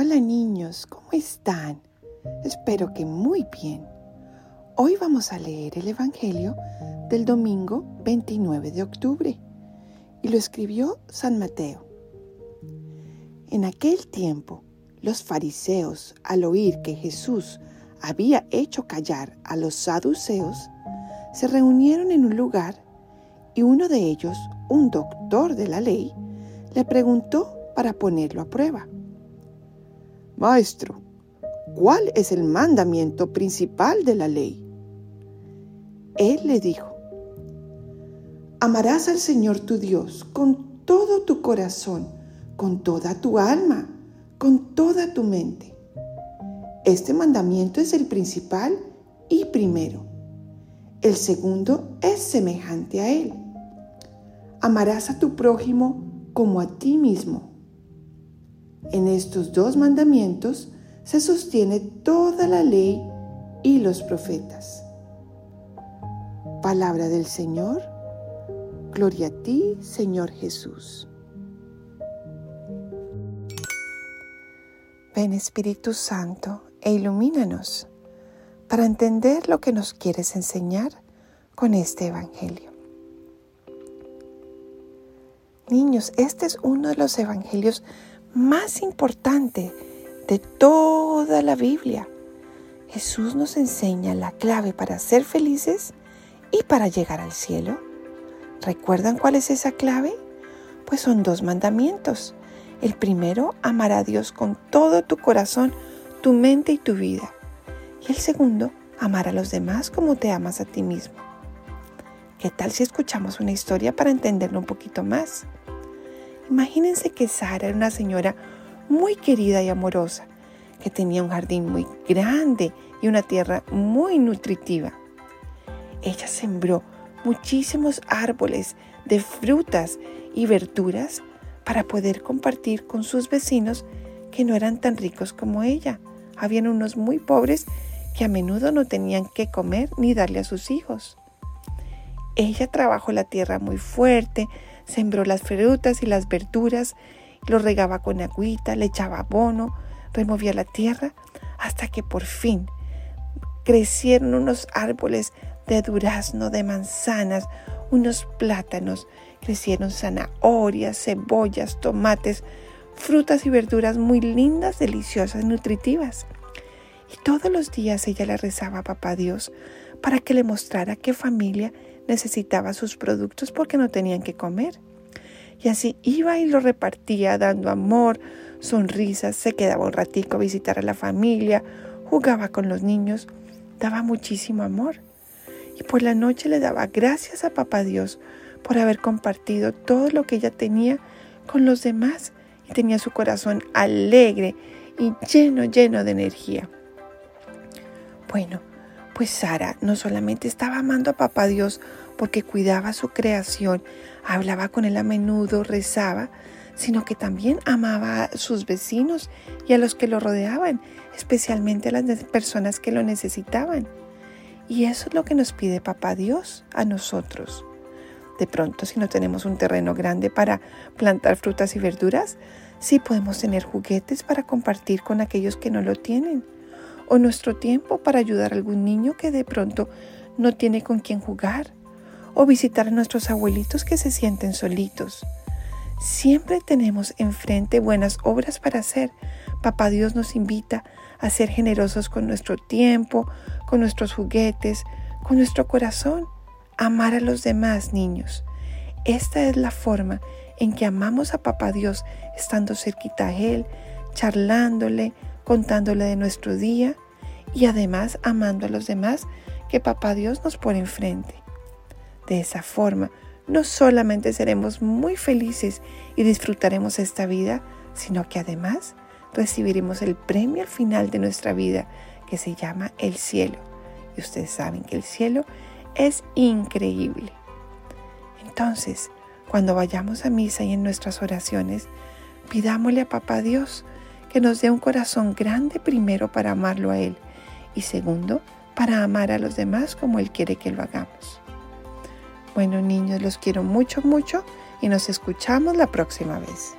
Hola niños, ¿cómo están? Espero que muy bien. Hoy vamos a leer el Evangelio del domingo 29 de octubre y lo escribió San Mateo. En aquel tiempo, los fariseos, al oír que Jesús había hecho callar a los saduceos, se reunieron en un lugar y uno de ellos, un doctor de la ley, le preguntó para ponerlo a prueba. Maestro, ¿cuál es el mandamiento principal de la ley? Él le dijo, amarás al Señor tu Dios con todo tu corazón, con toda tu alma, con toda tu mente. Este mandamiento es el principal y primero. El segundo es semejante a él. Amarás a tu prójimo como a ti mismo. En estos dos mandamientos se sostiene toda la ley y los profetas. Palabra del Señor. Gloria a ti, Señor Jesús. Ven Espíritu Santo e ilumínanos para entender lo que nos quieres enseñar con este Evangelio. Niños, este es uno de los Evangelios más importante de toda la Biblia. Jesús nos enseña la clave para ser felices y para llegar al cielo. ¿Recuerdan cuál es esa clave? Pues son dos mandamientos. El primero, amar a Dios con todo tu corazón, tu mente y tu vida. Y el segundo, amar a los demás como te amas a ti mismo. ¿Qué tal si escuchamos una historia para entenderlo un poquito más? Imagínense que Sara era una señora muy querida y amorosa, que tenía un jardín muy grande y una tierra muy nutritiva. Ella sembró muchísimos árboles de frutas y verduras para poder compartir con sus vecinos que no eran tan ricos como ella. Habían unos muy pobres que a menudo no tenían que comer ni darle a sus hijos. Ella trabajó la tierra muy fuerte, Sembró las frutas y las verduras, lo regaba con agüita, le echaba abono, removía la tierra, hasta que por fin crecieron unos árboles de durazno, de manzanas, unos plátanos, crecieron zanahorias, cebollas, tomates, frutas y verduras muy lindas, deliciosas, nutritivas. Y todos los días ella le rezaba a Papá Dios para que le mostrara qué familia necesitaba sus productos porque no tenían que comer. Y así iba y lo repartía dando amor, sonrisas, se quedaba un ratico a visitar a la familia, jugaba con los niños, daba muchísimo amor. Y por la noche le daba gracias a Papá Dios por haber compartido todo lo que ella tenía con los demás y tenía su corazón alegre y lleno, lleno de energía. Bueno, pues Sara no solamente estaba amando a Papá Dios porque cuidaba su creación, hablaba con él a menudo, rezaba, sino que también amaba a sus vecinos y a los que lo rodeaban, especialmente a las personas que lo necesitaban. Y eso es lo que nos pide Papá Dios a nosotros. De pronto, si no tenemos un terreno grande para plantar frutas y verduras, sí podemos tener juguetes para compartir con aquellos que no lo tienen o nuestro tiempo para ayudar a algún niño que de pronto no tiene con quién jugar o visitar a nuestros abuelitos que se sienten solitos. Siempre tenemos enfrente buenas obras para hacer. Papá Dios nos invita a ser generosos con nuestro tiempo, con nuestros juguetes, con nuestro corazón. Amar a los demás niños. Esta es la forma en que amamos a Papá Dios estando cerquita a Él, charlándole, contándole de nuestro día y además amando a los demás que Papá Dios nos pone enfrente. De esa forma, no solamente seremos muy felices y disfrutaremos esta vida, sino que además recibiremos el premio al final de nuestra vida, que se llama el cielo. Y ustedes saben que el cielo es increíble. Entonces, cuando vayamos a misa y en nuestras oraciones, pidámosle a Papá Dios que nos dé un corazón grande primero para amarlo a Él y segundo, para amar a los demás como Él quiere que lo hagamos. Bueno niños, los quiero mucho, mucho y nos escuchamos la próxima vez.